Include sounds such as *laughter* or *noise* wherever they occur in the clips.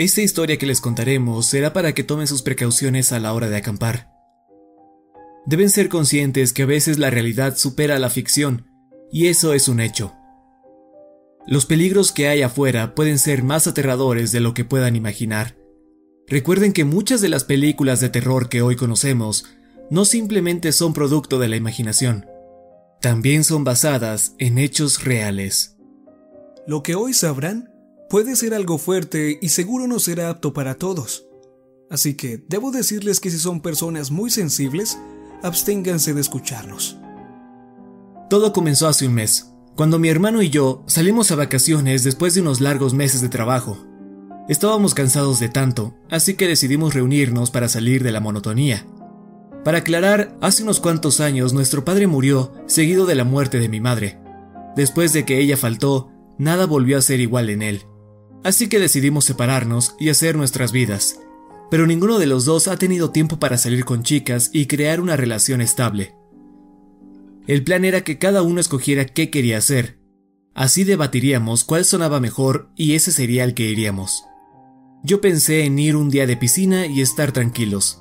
Esta historia que les contaremos será para que tomen sus precauciones a la hora de acampar. Deben ser conscientes que a veces la realidad supera la ficción, y eso es un hecho. Los peligros que hay afuera pueden ser más aterradores de lo que puedan imaginar. Recuerden que muchas de las películas de terror que hoy conocemos no simplemente son producto de la imaginación, también son basadas en hechos reales. Lo que hoy sabrán puede ser algo fuerte y seguro no será apto para todos. Así que debo decirles que si son personas muy sensibles, absténganse de escucharlos. Todo comenzó hace un mes, cuando mi hermano y yo salimos a vacaciones después de unos largos meses de trabajo. Estábamos cansados de tanto, así que decidimos reunirnos para salir de la monotonía. Para aclarar, hace unos cuantos años nuestro padre murió seguido de la muerte de mi madre. Después de que ella faltó, nada volvió a ser igual en él. Así que decidimos separarnos y hacer nuestras vidas. Pero ninguno de los dos ha tenido tiempo para salir con chicas y crear una relación estable. El plan era que cada uno escogiera qué quería hacer. Así debatiríamos cuál sonaba mejor y ese sería el que iríamos. Yo pensé en ir un día de piscina y estar tranquilos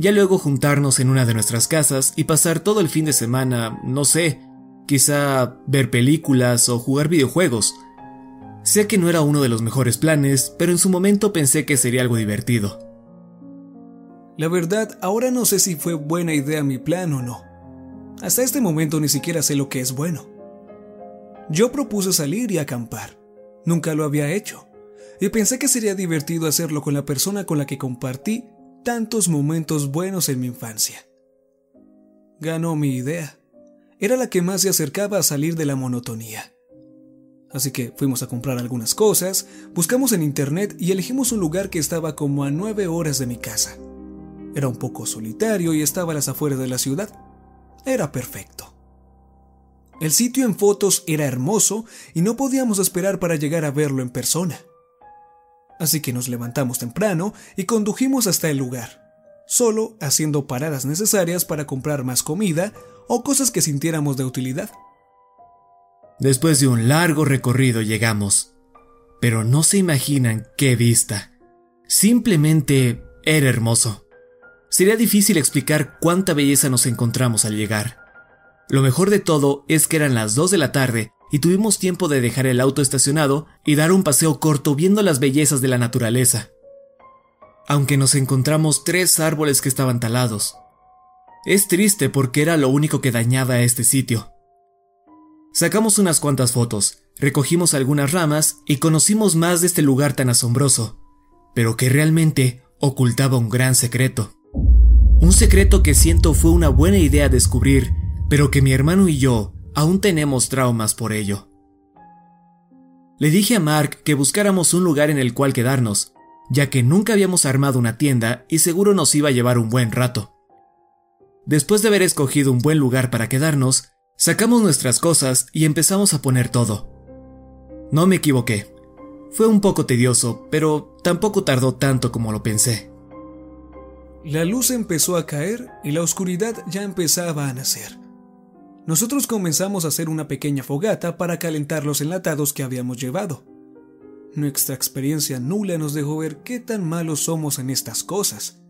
ya luego juntarnos en una de nuestras casas y pasar todo el fin de semana, no sé, quizá ver películas o jugar videojuegos. Sé que no era uno de los mejores planes, pero en su momento pensé que sería algo divertido. La verdad, ahora no sé si fue buena idea mi plan o no. Hasta este momento ni siquiera sé lo que es bueno. Yo propuse salir y acampar. Nunca lo había hecho. Y pensé que sería divertido hacerlo con la persona con la que compartí tantos momentos buenos en mi infancia. Ganó mi idea. Era la que más se acercaba a salir de la monotonía. Así que fuimos a comprar algunas cosas, buscamos en internet y elegimos un lugar que estaba como a nueve horas de mi casa. Era un poco solitario y estaba a las afueras de la ciudad. Era perfecto. El sitio en fotos era hermoso y no podíamos esperar para llegar a verlo en persona así que nos levantamos temprano y condujimos hasta el lugar, solo haciendo paradas necesarias para comprar más comida o cosas que sintiéramos de utilidad. Después de un largo recorrido llegamos, pero no se imaginan qué vista. Simplemente era hermoso. Sería difícil explicar cuánta belleza nos encontramos al llegar. Lo mejor de todo es que eran las 2 de la tarde y tuvimos tiempo de dejar el auto estacionado y dar un paseo corto viendo las bellezas de la naturaleza. Aunque nos encontramos tres árboles que estaban talados. Es triste porque era lo único que dañaba a este sitio. Sacamos unas cuantas fotos, recogimos algunas ramas y conocimos más de este lugar tan asombroso, pero que realmente ocultaba un gran secreto. Un secreto que siento fue una buena idea descubrir, pero que mi hermano y yo aún tenemos traumas por ello. Le dije a Mark que buscáramos un lugar en el cual quedarnos, ya que nunca habíamos armado una tienda y seguro nos iba a llevar un buen rato. Después de haber escogido un buen lugar para quedarnos, sacamos nuestras cosas y empezamos a poner todo. No me equivoqué. Fue un poco tedioso, pero tampoco tardó tanto como lo pensé. La luz empezó a caer y la oscuridad ya empezaba a nacer nosotros comenzamos a hacer una pequeña fogata para calentar los enlatados que habíamos llevado. Nuestra experiencia nula nos dejó ver qué tan malos somos en estas cosas.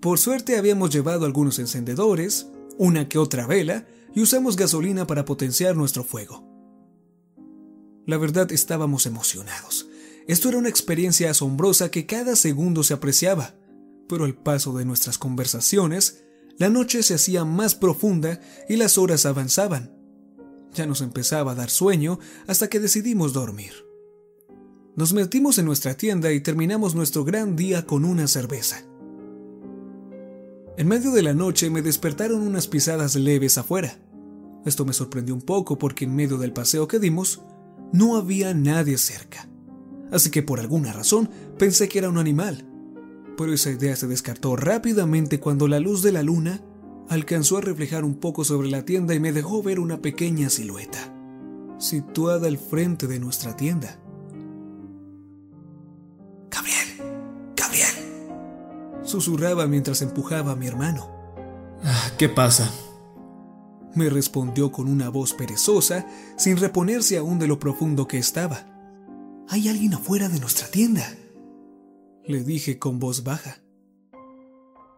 Por suerte habíamos llevado algunos encendedores, una que otra vela y usamos gasolina para potenciar nuestro fuego. La verdad estábamos emocionados. Esto era una experiencia asombrosa que cada segundo se apreciaba, pero al paso de nuestras conversaciones la noche se hacía más profunda y las horas avanzaban. Ya nos empezaba a dar sueño hasta que decidimos dormir. Nos metimos en nuestra tienda y terminamos nuestro gran día con una cerveza. En medio de la noche me despertaron unas pisadas leves afuera. Esto me sorprendió un poco porque en medio del paseo que dimos no había nadie cerca. Así que por alguna razón pensé que era un animal pero esa idea se descartó rápidamente cuando la luz de la luna alcanzó a reflejar un poco sobre la tienda y me dejó ver una pequeña silueta, situada al frente de nuestra tienda. Gabriel, susurraba mientras empujaba a mi hermano. Ah, ¿Qué pasa? Me respondió con una voz perezosa, sin reponerse aún de lo profundo que estaba. Hay alguien afuera de nuestra tienda. le dije con voz baja.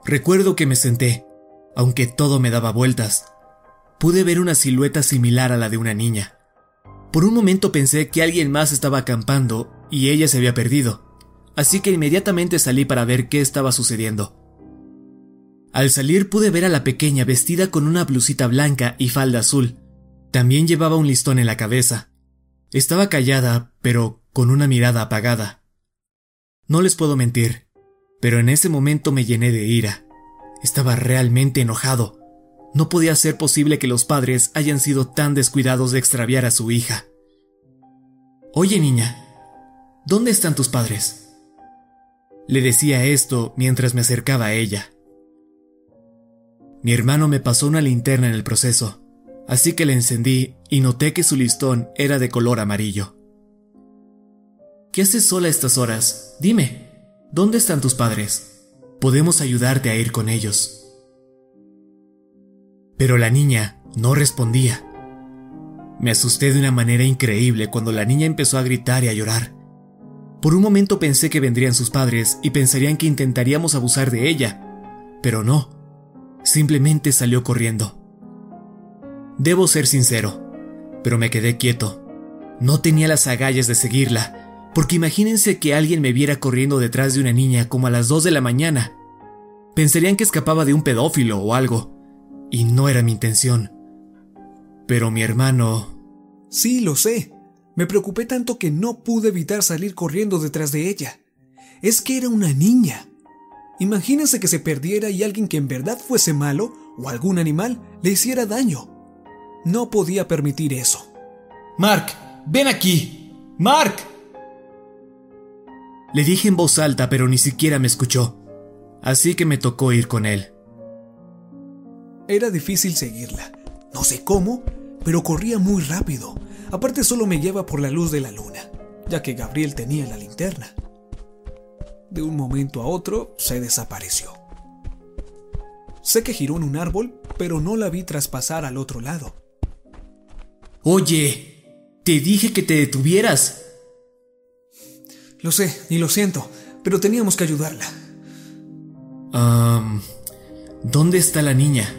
Recuerdo que me senté, aunque todo me daba vueltas. Pude ver una silueta similar a la de una niña. Por un momento pensé que alguien más estaba acampando y ella se había perdido, así que inmediatamente salí para ver qué estaba sucediendo. Al salir pude ver a la pequeña vestida con una blusita blanca y falda azul. También llevaba un listón en la cabeza. Estaba callada, pero con una mirada apagada. No les puedo mentir, pero en ese momento me llené de ira. Estaba realmente enojado. No podía ser posible que los padres hayan sido tan descuidados de extraviar a su hija. Oye niña, ¿dónde están tus padres? Le decía esto mientras me acercaba a ella. Mi hermano me pasó una linterna en el proceso, así que la encendí y noté que su listón era de color amarillo. ¿Qué haces sola a estas horas? Dime, ¿dónde están tus padres? Podemos ayudarte a ir con ellos. Pero la niña no respondía. Me asusté de una manera increíble cuando la niña empezó a gritar y a llorar. Por un momento pensé que vendrían sus padres y pensarían que intentaríamos abusar de ella, pero no. Simplemente salió corriendo. Debo ser sincero, pero me quedé quieto. No tenía las agallas de seguirla, porque imagínense que alguien me viera corriendo detrás de una niña como a las 2 de la mañana. Pensarían que escapaba de un pedófilo o algo y no era mi intención. Pero mi hermano... Sí, lo sé. Me preocupé tanto que no pude evitar salir corriendo detrás de ella. Es que era una niña. Imagínense que se perdiera y alguien que en verdad fuese malo o algún animal le hiciera daño. No podía permitir eso. Mark, ven aquí. Mark. Le dije en voz alta, pero ni siquiera me escuchó. Así que me tocó ir con él. Era difícil seguirla. No sé cómo, pero corría muy rápido. Aparte solo me lleva por la luz de la luna, ya que Gabriel tenía la linterna. De un momento a otro se desapareció. Sé que giró en un árbol, pero no la vi traspasar al otro lado. Oye, te dije que te detuvieras. Lo sé, y lo siento, pero teníamos que ayudarla. ¿Dónde está la niña?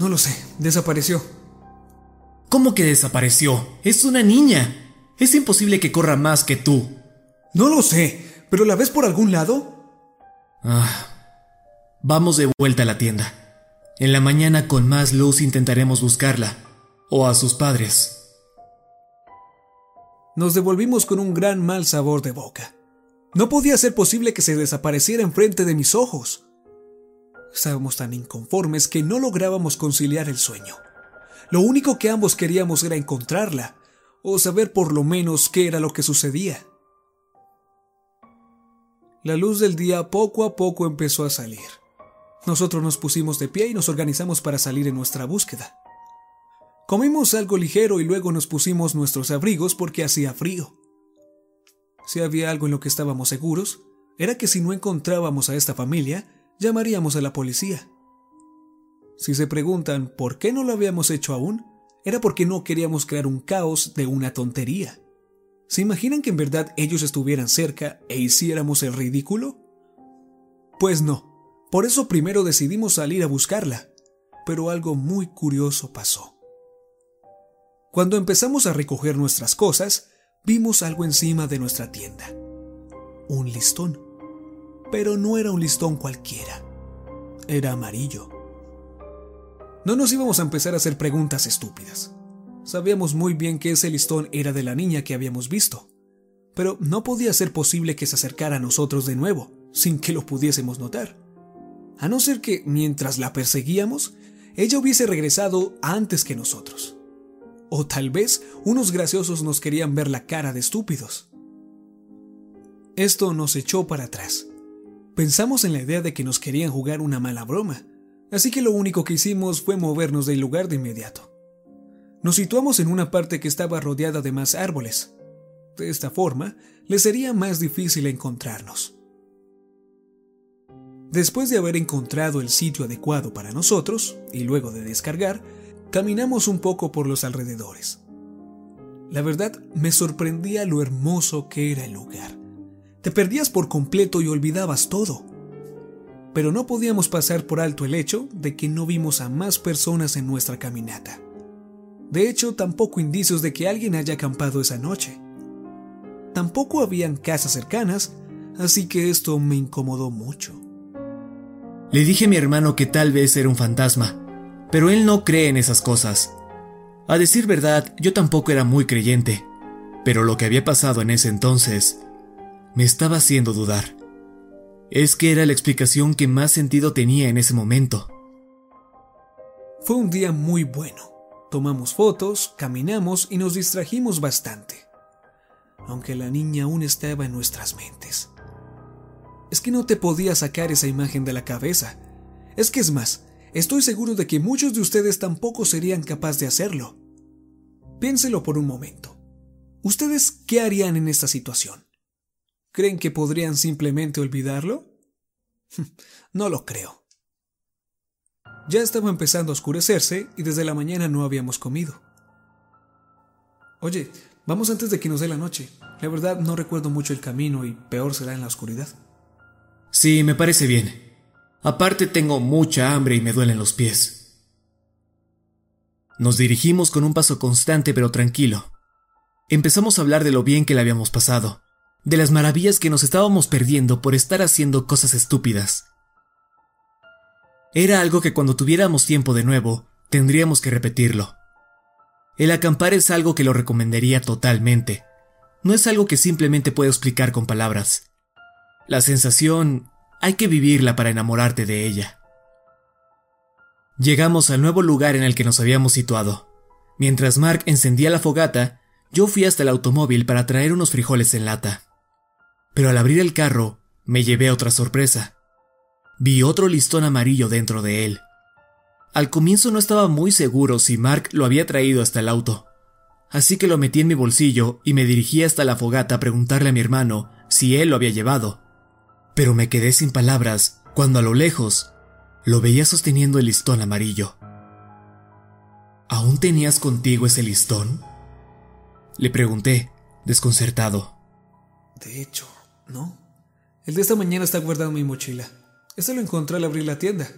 No lo sé, desapareció. ¿Cómo que desapareció? Es una niña. Es imposible que corra más que tú. No lo sé, pero ¿la ves por algún lado? Ah. Vamos de vuelta a la tienda. En la mañana con más luz intentaremos buscarla. O a sus padres. Nos devolvimos con un gran mal sabor de boca. No podía ser posible que se desapareciera enfrente de mis ojos. Estábamos tan inconformes que no lográbamos conciliar el sueño. Lo único que ambos queríamos era encontrarla, o saber por lo menos qué era lo que sucedía. La luz del día poco a poco empezó a salir. Nosotros nos pusimos de pie y nos organizamos para salir en nuestra búsqueda. Comimos algo ligero y luego nos pusimos nuestros abrigos porque hacía frío. Si había algo en lo que estábamos seguros, era que si no encontrábamos a esta familia, llamaríamos a la policía. Si se preguntan por qué no lo habíamos hecho aún, era porque no queríamos crear un caos de una tontería. ¿Se imaginan que en verdad ellos estuvieran cerca e hiciéramos el ridículo? Pues no. Por eso primero decidimos salir a buscarla. Pero algo muy curioso pasó. Cuando empezamos a recoger nuestras cosas, vimos algo encima de nuestra tienda. Un listón pero no era un listón cualquiera. Era amarillo. No nos íbamos a empezar a hacer preguntas estúpidas. Sabíamos muy bien que ese listón era de la niña que habíamos visto, pero no podía ser posible que se acercara a nosotros de nuevo, sin que lo pudiésemos notar. A no ser que, mientras la perseguíamos, ella hubiese regresado antes que nosotros. O tal vez unos graciosos nos querían ver la cara de estúpidos. Esto nos echó para atrás. Pensamos en la idea de que nos querían jugar una mala broma, así que lo único que hicimos fue movernos del lugar de inmediato. Nos situamos en una parte que estaba rodeada de más árboles. De esta forma, les sería más difícil encontrarnos. Después de haber encontrado el sitio adecuado para nosotros, y luego de descargar, caminamos un poco por los alrededores. La verdad, me sorprendía lo hermoso que era el lugar Te perdías por completo y olvidabas todo. Pero no podíamos pasar por alto el hecho de que no vimos a más personas en nuestra caminata. De hecho, tampoco indicios de que alguien haya acampado esa noche. Tampoco habían casas cercanas, así que esto me incomodó mucho. Le dije a mi hermano que tal vez era un fantasma, pero él no cree en esas cosas. A decir verdad, yo tampoco era muy creyente, pero lo que había pasado en ese entonces me estaba haciendo dudar. Es que era la explicación que más sentido tenía en ese momento. Fue un día muy bueno. Tomamos fotos, caminamos y nos distrajimos bastante. Aunque la niña aún estaba en nuestras mentes. Es que no te podía sacar esa imagen de la cabeza. Es que es más, estoy seguro de que muchos de ustedes tampoco serían capaces de hacerlo. Piénselo por un momento. ¿Ustedes qué harían en esta situación? ¿Creen que podrían simplemente olvidarlo? *laughs* no lo creo. Ya estaba empezando a oscurecerse y desde la mañana no habíamos comido. Oye, vamos antes de que nos dé la noche. La verdad no recuerdo mucho el camino y peor será en la oscuridad. Sí, me parece bien. Aparte tengo mucha hambre y me duelen los pies. Nos dirigimos con un paso constante pero tranquilo. Empezamos a hablar de lo bien que le habíamos pasado, de las maravillas que nos estábamos perdiendo por estar haciendo cosas estúpidas. Era algo que cuando tuviéramos tiempo de nuevo, tendríamos que repetirlo. El acampar es algo que lo recomendaría totalmente. No es algo que simplemente puedo explicar con palabras. La sensación hay que vivirla para enamorarte de ella. Llegamos al nuevo lugar en el que nos habíamos situado. Mientras Mark encendía la fogata, yo fui hasta el automóvil para traer unos frijoles en lata. Pero al abrir el carro, me llevé otra sorpresa. Vi otro listón amarillo dentro de él. Al comienzo no estaba muy seguro si Mark lo había traído hasta el auto, así que lo metí en mi bolsillo y me dirigí hasta la fogata a preguntarle a mi hermano si él lo había llevado pero me quedé sin palabras cuando a lo lejos lo veía sosteniendo el listón amarillo. ¿Aún tenías contigo ese listón? Le pregunté, desconcertado. De hecho, no. El de esta mañana está guardado en mi mochila. Este lo encontré al abrir la tienda.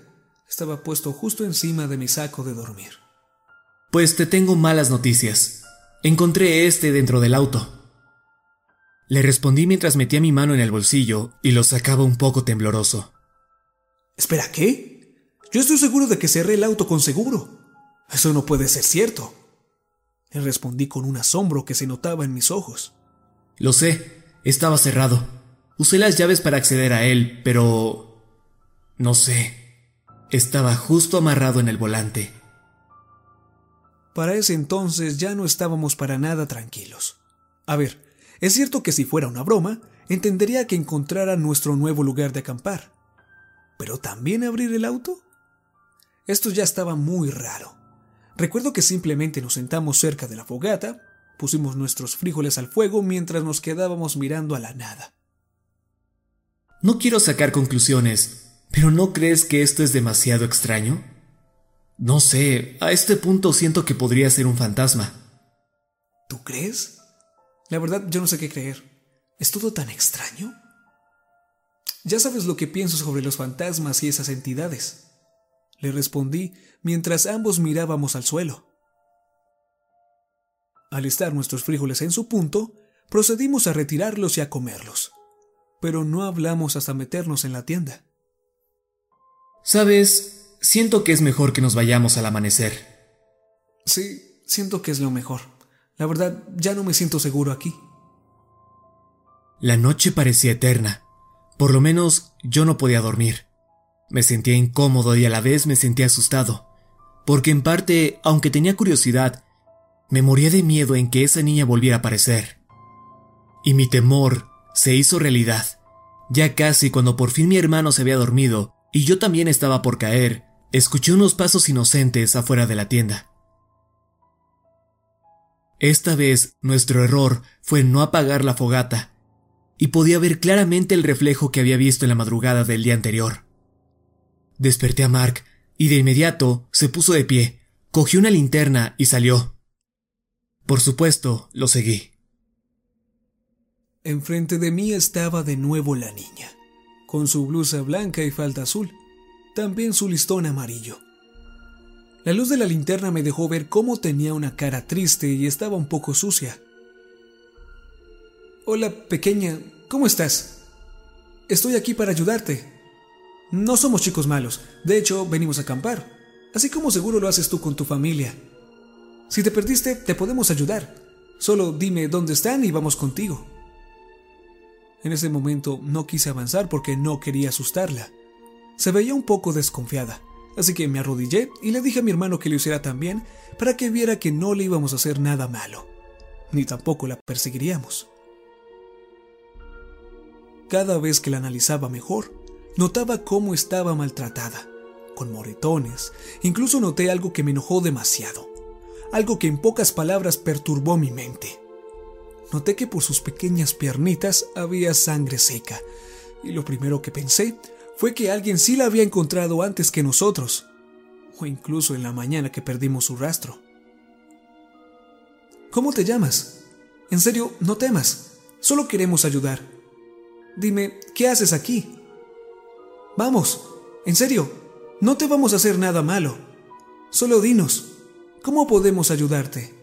Estaba puesto justo encima de mi saco de dormir. Pues te tengo malas noticias. Encontré este dentro del auto. Le respondí mientras metía mi mano en el bolsillo y lo sacaba un poco tembloroso. Espera, ¿qué? Yo estoy seguro de que cerré el auto con seguro. Eso no puede ser cierto. Le respondí con un asombro que se notaba en mis ojos. Lo sé, estaba cerrado. Usé las llaves para acceder a él, pero... No sé. Estaba justo amarrado en el volante. Para ese entonces ya no estábamos para nada tranquilos. A ver, es cierto que si fuera una broma, entendería que encontrara nuestro nuevo lugar de acampar. ¿Pero también abrir el auto? Esto ya estaba muy raro. Recuerdo que simplemente nos sentamos cerca de la fogata, pusimos nuestros frijoles al fuego mientras nos quedábamos mirando a la nada. No quiero sacar conclusiones, pero ¿no crees que esto es demasiado extraño? No sé, a este punto siento que podría ser un fantasma. ¿Tú crees? La verdad, yo no sé qué creer. ¿Es todo tan extraño? Ya sabes lo que pienso sobre los fantasmas y esas entidades. Le respondí mientras ambos mirábamos al suelo. Al estar nuestros frijoles en su punto, procedimos a retirarlos y a comerlos. Pero no hablamos hasta meternos en la tienda. Sabes, siento que es mejor que nos vayamos al amanecer. Sí, siento que es lo mejor. La verdad, ya no me siento seguro aquí. La noche parecía eterna. Por lo menos yo no podía dormir. Me sentía incómodo y a la vez me sentía asustado, porque en parte, aunque tenía curiosidad, me moría de miedo en que esa niña volviera a aparecer. Y mi temor se hizo realidad, ya casi cuando por fin mi hermano se había dormido y yo también estaba por caer, escuché unos pasos inocentes afuera de la tienda. Esta vez nuestro error fue no apagar la fogata, y podía ver claramente el reflejo que había visto en la madrugada del día anterior. Desperté a Mark, y de inmediato se puso de pie, cogió una linterna y salió. Por supuesto, lo seguí. Enfrente de mí estaba de nuevo la niña, con su blusa blanca y falda azul, también su listón amarillo. La luz de la linterna me dejó ver cómo tenía una cara triste y estaba un poco sucia. Hola, pequeña, ¿cómo estás? Estoy aquí para ayudarte. No somos chicos malos, de hecho venimos a acampar, así como seguro lo haces tú con tu familia. Si te perdiste, te podemos ayudar. Solo dime dónde están y vamos contigo. En ese momento no quise avanzar porque no quería asustarla. Se veía un poco desconfiada, así que me arrodillé y le dije a mi hermano que lo hiciera también para que viera que no le íbamos a hacer nada malo, ni tampoco la perseguiríamos. Cada vez que la analizaba mejor, notaba cómo estaba maltratada, con moretones, incluso noté algo que me enojó demasiado, algo que en pocas palabras perturbó mi mente. Noté que por sus pequeñas piernitas había sangre seca, y lo primero que pensé fue que alguien sí la había encontrado antes que nosotros, o incluso en la mañana que perdimos su rastro. ¿Cómo te llamas? En serio, no temas, solo queremos ayudar. Dime, ¿qué haces aquí? Vamos, en serio, no te vamos a hacer nada malo. Solo dinos, ¿cómo podemos ayudarte?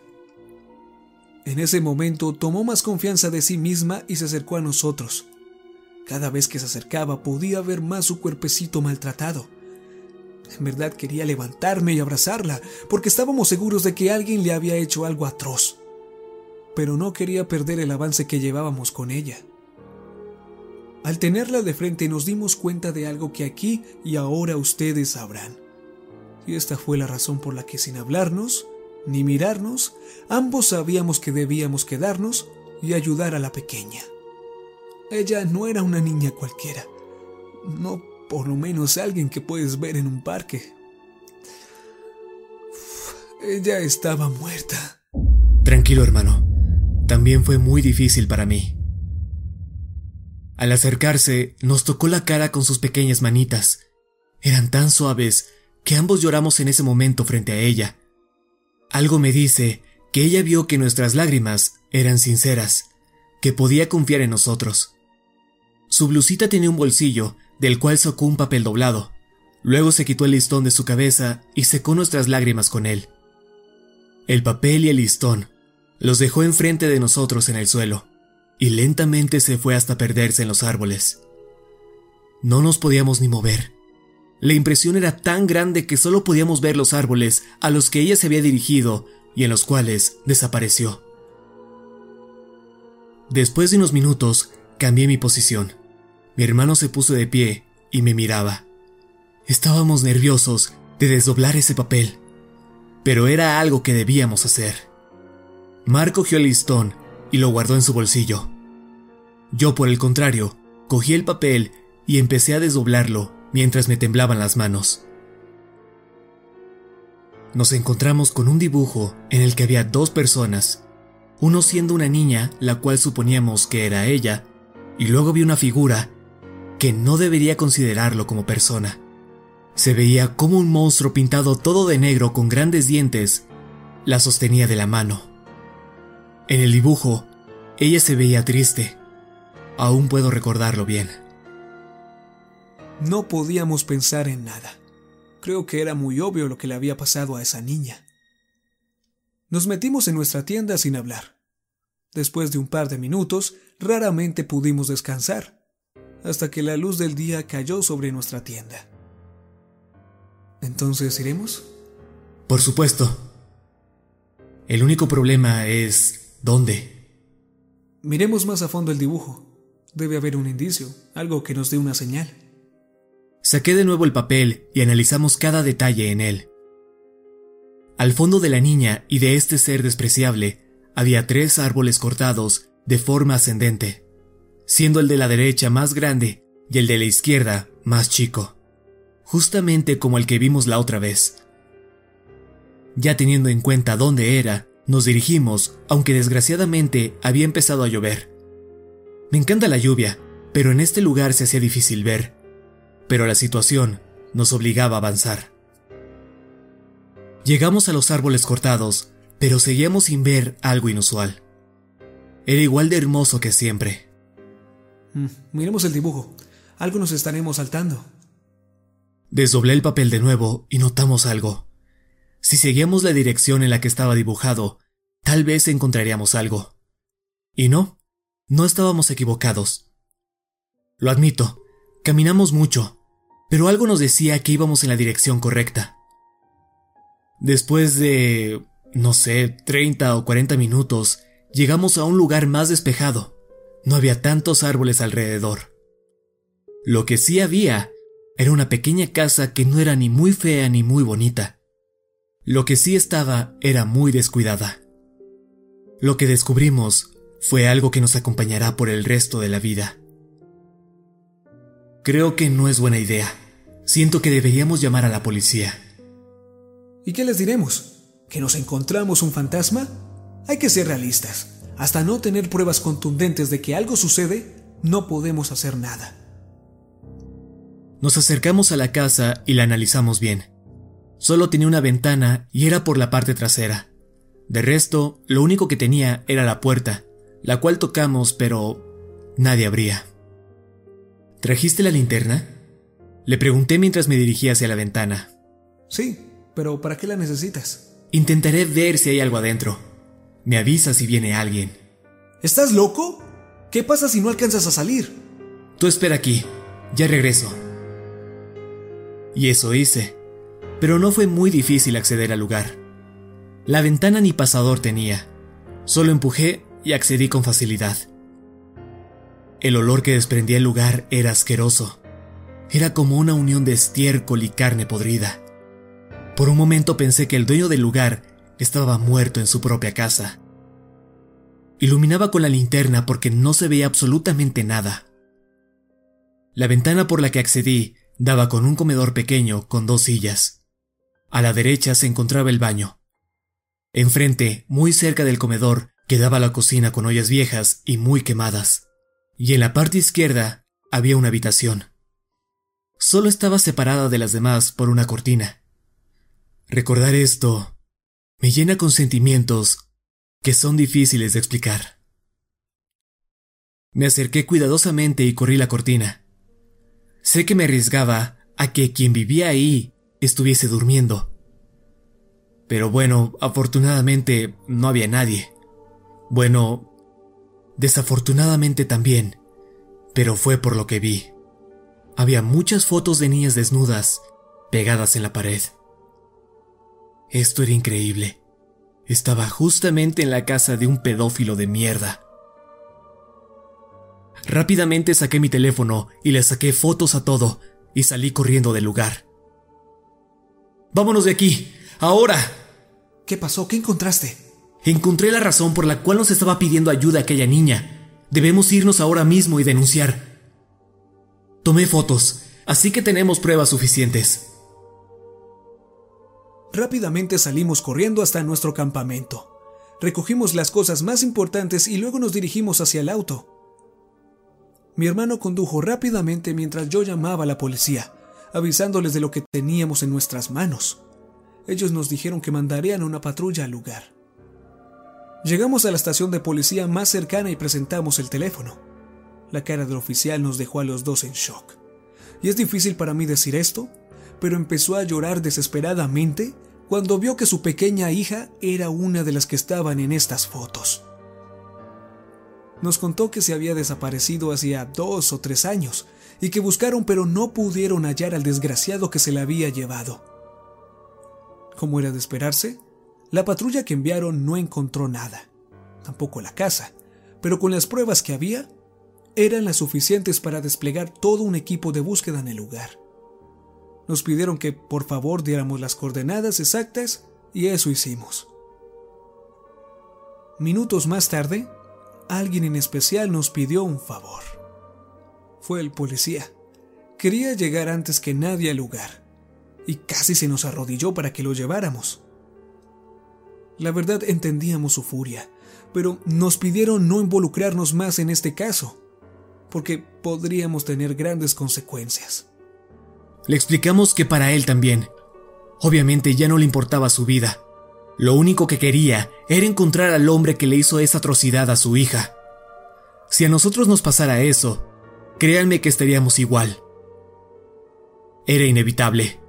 En ese momento tomó más confianza de sí misma y se acercó a nosotros. Cada vez que se acercaba podía ver más su cuerpecito maltratado. En verdad quería levantarme y abrazarla, porque estábamos seguros de que alguien le había hecho algo atroz. Pero no quería perder el avance que llevábamos con ella. Al tenerla de frente nos dimos cuenta de algo que aquí y ahora ustedes sabrán. Y esta fue la razón por la que sin hablarnos, ni mirarnos, ambos sabíamos que debíamos quedarnos y ayudar a la pequeña. Ella no era una niña cualquiera, no por lo menos alguien que puedes ver en un parque. ella estaba muerta. Tranquilo, hermano. También fue muy difícil para mí. Al acercarse, nos tocó la cara con sus pequeñas manitas. Eran tan suaves que ambos lloramos en ese momento frente a ella. Algo me dice que ella vio que nuestras lágrimas eran sinceras, que podía confiar en nosotros. Su blusita tenía un bolsillo, del cual sacó un papel doblado. Luego se quitó el listón de su cabeza y secó nuestras lágrimas con él. El papel y el listón los dejó enfrente de nosotros en el suelo, y lentamente se fue hasta perderse en los árboles. No nos podíamos ni mover. La impresión era tan grande que solo podíamos ver los árboles a los que ella se había dirigido y en los cuales desapareció. Después de unos minutos, cambié mi posición. Mi hermano se puso de pie y me miraba. Estábamos nerviosos de desdoblar ese papel, pero era algo que debíamos hacer. Mar cogió el listón y lo guardó en su bolsillo. Yo, por el contrario, cogí el papel y empecé a desdoblarlo mientras me temblaban las manos. Nos encontramos con un dibujo en el que había dos personas, uno siendo una niña, la cual suponíamos que era ella, y luego vi una figura que no debería considerarlo como persona. Se veía como un monstruo pintado todo de negro con grandes dientes la sostenía de la mano. En el dibujo, ella se veía triste. Aún puedo recordarlo bien. No podíamos pensar en nada. Creo que era muy obvio lo que le había pasado a esa niña. Nos metimos en nuestra tienda sin hablar. Después de un par de minutos, raramente pudimos descansar, hasta que la luz del día cayó sobre nuestra tienda. ¿Entonces iremos? Por supuesto. El único problema es ¿dónde? Miremos más a fondo el dibujo. Debe haber un indicio, algo que nos dé una señal. Saqué de nuevo el papel y analizamos cada detalle en él. Al fondo de la niña y de este ser despreciable había tres árboles cortados de forma ascendente, siendo el de la derecha más grande y el de la izquierda más chico, justamente como el que vimos la otra vez. Ya teniendo en cuenta dónde era, nos dirigimos, aunque desgraciadamente había empezado a llover. Me encanta la lluvia, pero en este lugar se hacía difícil ver, pero la situación nos obligaba a avanzar. Llegamos a los árboles cortados, pero seguíamos sin ver algo inusual. Era igual de hermoso que siempre, Mm, miremos el dibujo. Algo nos estaremos saltando. Desdoblé el papel de nuevo y notamos algo. Si seguíamos la dirección en la que estaba dibujado, tal vez encontraríamos algo. Y no, no estábamos equivocados. Lo admito, caminamos mucho, pero algo nos decía que íbamos en la dirección correcta. Después de, no sé, 30 o 40 minutos, llegamos a un lugar más despejado. No había tantos árboles alrededor. Lo que sí había era una pequeña casa que no era ni muy fea ni muy bonita. Lo que sí estaba era muy descuidada. Lo que descubrimos fue algo que nos acompañará por el resto de la vida. Creo que no es buena idea. Siento que deberíamos llamar a la policía. ¿Y qué les diremos? ¿Que nos encontramos un fantasma? Hay que ser realistas. Hasta no tener pruebas contundentes de que algo sucede, no podemos hacer nada. Nos acercamos a la casa y la analizamos bien. Solo tenía una ventana y era por la parte trasera. De resto, lo único que tenía era la puerta, la cual tocamos, pero nadie abría. ¿Trajiste la linterna? Le pregunté mientras me dirigía hacia la ventana. Sí, pero ¿para qué la necesitas? Intentaré ver si hay algo adentro. Me avisa si viene alguien. ¿Estás loco? ¿Qué pasa si no alcanzas a salir? Tú espera aquí, ya regreso. Y eso hice, pero no fue muy difícil acceder al lugar. La ventana ni pasador tenía, solo empujé y accedí con facilidad. El olor que desprendía el lugar era asqueroso. Era como una unión de estiércol y carne podrida. Por un momento pensé que el dueño del lugar estaba muerto en su propia casa. Iluminaba con la linterna porque no se veía absolutamente nada. La ventana por la que accedí daba con un comedor pequeño con dos sillas. A la derecha se encontraba el baño. Enfrente, muy cerca del comedor, quedaba la cocina con ollas viejas y muy quemadas. Y en la parte izquierda había una habitación. Solo estaba separada de las demás por una cortina. Recordar esto me llena con sentimientos que son difíciles de explicar. Me acerqué cuidadosamente y corrí la cortina. Sé que me arriesgaba a que quien vivía ahí estuviese durmiendo. Pero bueno, afortunadamente no había nadie. Bueno, desafortunadamente también, pero fue por lo que vi. Había muchas fotos de niñas desnudas pegadas en la pared. Esto era increíble. Estaba justamente en la casa de un pedófilo de mierda. Rápidamente saqué mi teléfono y le saqué fotos a todo y salí corriendo del lugar. Vámonos de aquí, ahora. ¿Qué pasó? ¿Qué encontraste? Encontré la razón por la cual nos estaba pidiendo ayuda aquella niña. Debemos irnos ahora mismo y denunciar. Tomé fotos, así que tenemos pruebas suficientes. Rápidamente salimos corriendo hasta nuestro campamento. Recogimos las cosas más importantes y luego nos dirigimos hacia el auto. Mi hermano condujo rápidamente mientras yo llamaba a la policía, avisándoles de lo que teníamos en nuestras manos. Ellos nos dijeron que mandarían una patrulla al lugar. Llegamos a la estación de policía más cercana y presentamos el teléfono. La cara del oficial nos dejó a los dos en shock. Y es difícil para mí decir esto, pero empezó a llorar desesperadamente cuando vio que su pequeña hija era una de las que estaban en estas fotos. Nos contó que se había desaparecido hacía dos o tres años y que buscaron pero no pudieron hallar al desgraciado que se la había llevado. Como era de esperarse, la patrulla que enviaron no encontró nada, tampoco la casa, pero con las pruebas que había, eran las suficientes para desplegar todo un equipo de búsqueda en el lugar. Nos pidieron que por favor diéramos las coordenadas exactas y eso hicimos. Minutos más tarde, alguien en especial nos pidió un favor. Fue el policía. Quería llegar antes que nadie al lugar y casi se nos arrodilló para que lo lleváramos. La verdad entendíamos su furia, pero nos pidieron no involucrarnos más en este caso, porque podríamos tener grandes consecuencias. Le explicamos que para él también. Obviamente ya no le importaba su vida. Lo único que quería era encontrar al hombre que le hizo esa atrocidad a su hija. Si a nosotros nos pasara eso, créanme que estaríamos igual. Era inevitable.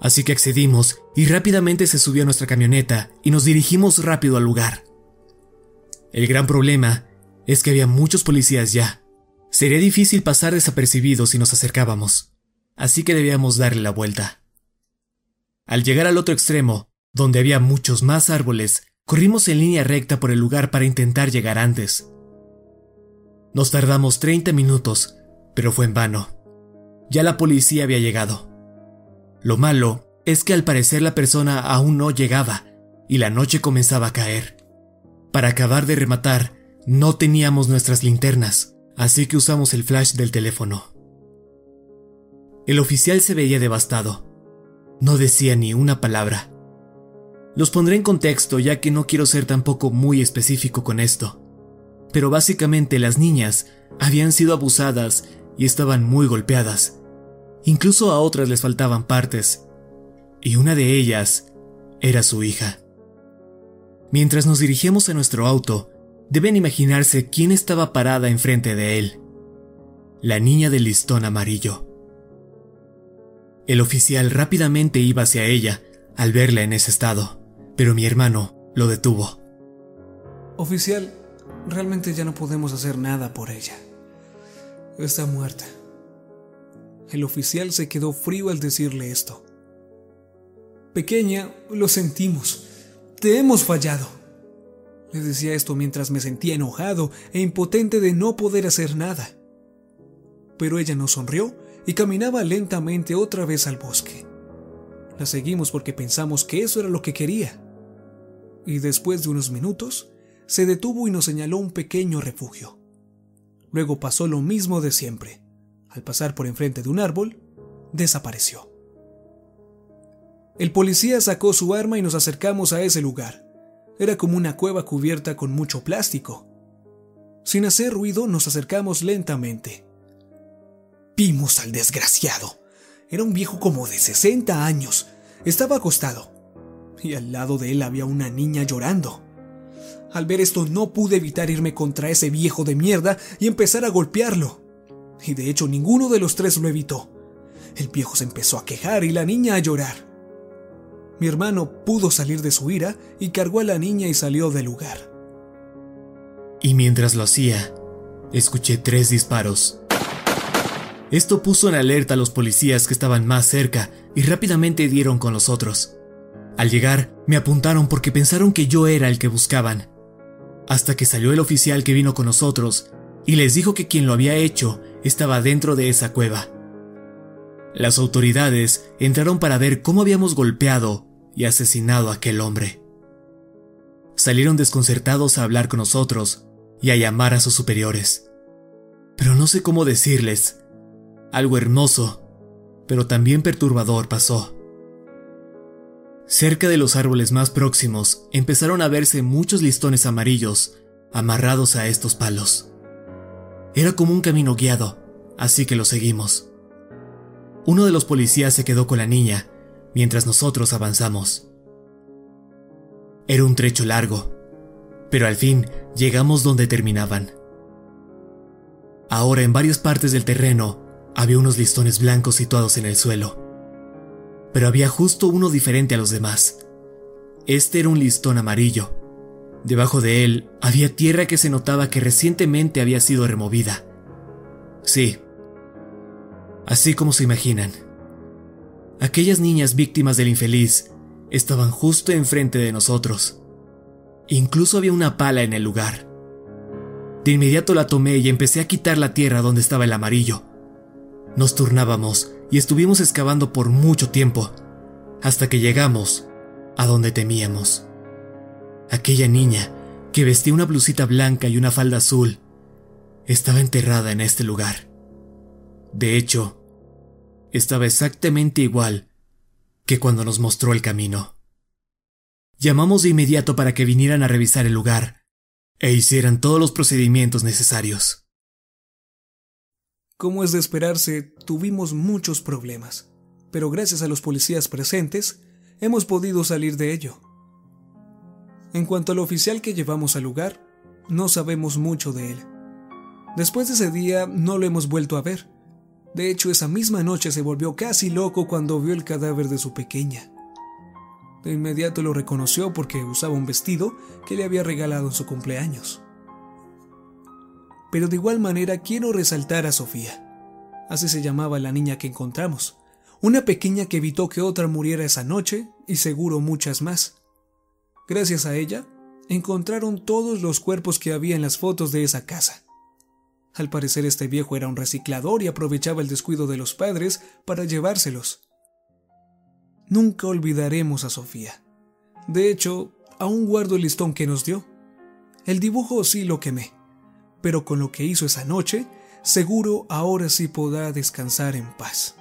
Así que accedimos y rápidamente se subió a nuestra camioneta y nos dirigimos rápido al lugar. El gran problema es que había muchos policías ya. Sería difícil pasar desapercibidos si nos acercábamos, así que debíamos darle la vuelta. Al llegar al otro extremo, donde había muchos más árboles, corrimos en línea recta por el lugar para intentar llegar antes. Nos tardamos 30 minutos, pero fue en vano. Ya la policía había llegado. Lo malo es que al parecer la persona aún no llegaba y la noche comenzaba a caer. Para acabar de rematar, no teníamos nuestras linternas, así que usamos el flash del teléfono. El oficial se veía devastado. No decía ni una palabra. Los pondré en contexto ya que no quiero ser tampoco muy específico con esto. Pero básicamente las niñas habían sido abusadas y estaban muy golpeadas. Incluso a otras les faltaban partes. Y una de ellas era su hija. Mientras nos dirigíamos a nuestro auto, deben imaginarse quién estaba parada enfrente de él. La niña del listón amarillo. El oficial rápidamente iba hacia ella al verla en ese estado pero mi hermano lo detuvo. Oficial, realmente ya no podemos hacer nada por ella. Está muerta. El oficial se quedó frío al decirle esto. Pequeña, lo sentimos. Te hemos fallado. Le decía esto mientras me sentía enojado e impotente de no poder hacer nada. Pero ella no sonrió y caminaba lentamente otra vez al bosque. La seguimos porque pensamos que eso era lo que quería y después de unos minutos se detuvo y nos señaló un pequeño refugio. Luego pasó lo mismo de siempre. Al pasar por enfrente de un árbol, desapareció. El policía sacó su arma y nos acercamos a ese lugar. Era como una cueva cubierta con mucho plástico. Sin hacer ruido nos acercamos lentamente. Vimos al desgraciado. Era un viejo como de 60 años. Estaba acostado, y al lado de él había una niña llorando. Al ver esto no pude evitar irme contra ese viejo de mierda y empezar a golpearlo. Y de hecho ninguno de los tres lo evitó. El viejo se empezó a quejar y la niña a llorar. Mi hermano pudo salir de su ira y cargó a la niña y salió del lugar. Y mientras lo hacía, escuché tres disparos. Esto puso en alerta a los policías que estaban más cerca y rápidamente dieron con los otros. Al llegar, me apuntaron porque pensaron que yo era el que buscaban. Hasta que salió el oficial que vino con nosotros y les dijo que quien lo había hecho estaba dentro de esa cueva. Las autoridades entraron para ver cómo habíamos golpeado y asesinado a aquel hombre. Salieron desconcertados a hablar con nosotros y a llamar a sus superiores. Pero no sé cómo decirles. Algo hermoso, pero también perturbador pasó. Cerca de los árboles más próximos empezaron a verse muchos listones amarillos amarrados a estos palos. Era como un camino guiado, así que lo seguimos. Uno de los policías se quedó con la niña mientras nosotros avanzamos. Era un trecho largo, pero al fin llegamos donde terminaban. Ahora en varias partes del terreno había unos listones blancos situados en el suelo pero había justo uno diferente a los demás. Este era un listón amarillo. Debajo de él había tierra que se notaba que recientemente había sido removida. Sí, así como se imaginan. Aquellas niñas víctimas del infeliz estaban justo enfrente de nosotros. Incluso había una pala en el lugar. De inmediato la tomé y empecé a quitar la tierra donde estaba el amarillo. Nos turnábamos y estuvimos excavando por mucho tiempo, hasta que llegamos a donde temíamos. Aquella niña, que vestía una blusita blanca y una falda azul, estaba enterrada en este lugar. De hecho, estaba exactamente igual que cuando nos mostró el camino. Llamamos de inmediato para que vinieran a revisar el lugar e hicieran todos los procedimientos necesarios. Como es de esperarse, tuvimos muchos problemas, pero gracias a los policías presentes, hemos podido salir de ello. En cuanto al oficial que llevamos al lugar, no sabemos mucho de él. Después de ese día no lo hemos vuelto a ver. De hecho, esa misma noche se volvió casi loco cuando vio el cadáver de su pequeña. De inmediato lo reconoció porque usaba un vestido que le había regalado en su cumpleaños. Pero de igual manera quiero resaltar a Sofía. Así se llamaba la niña que encontramos. Una pequeña que evitó que otra muriera esa noche y seguro muchas más. Gracias a ella, encontraron todos los cuerpos que había en las fotos de esa casa. Al parecer este viejo era un reciclador y aprovechaba el descuido de los padres para llevárselos. Nunca olvidaremos a Sofía. De hecho, aún guardo el listón que nos dio. El dibujo sí lo quemé, pero con lo que hizo esa noche, seguro ahora sí podrá descansar en paz.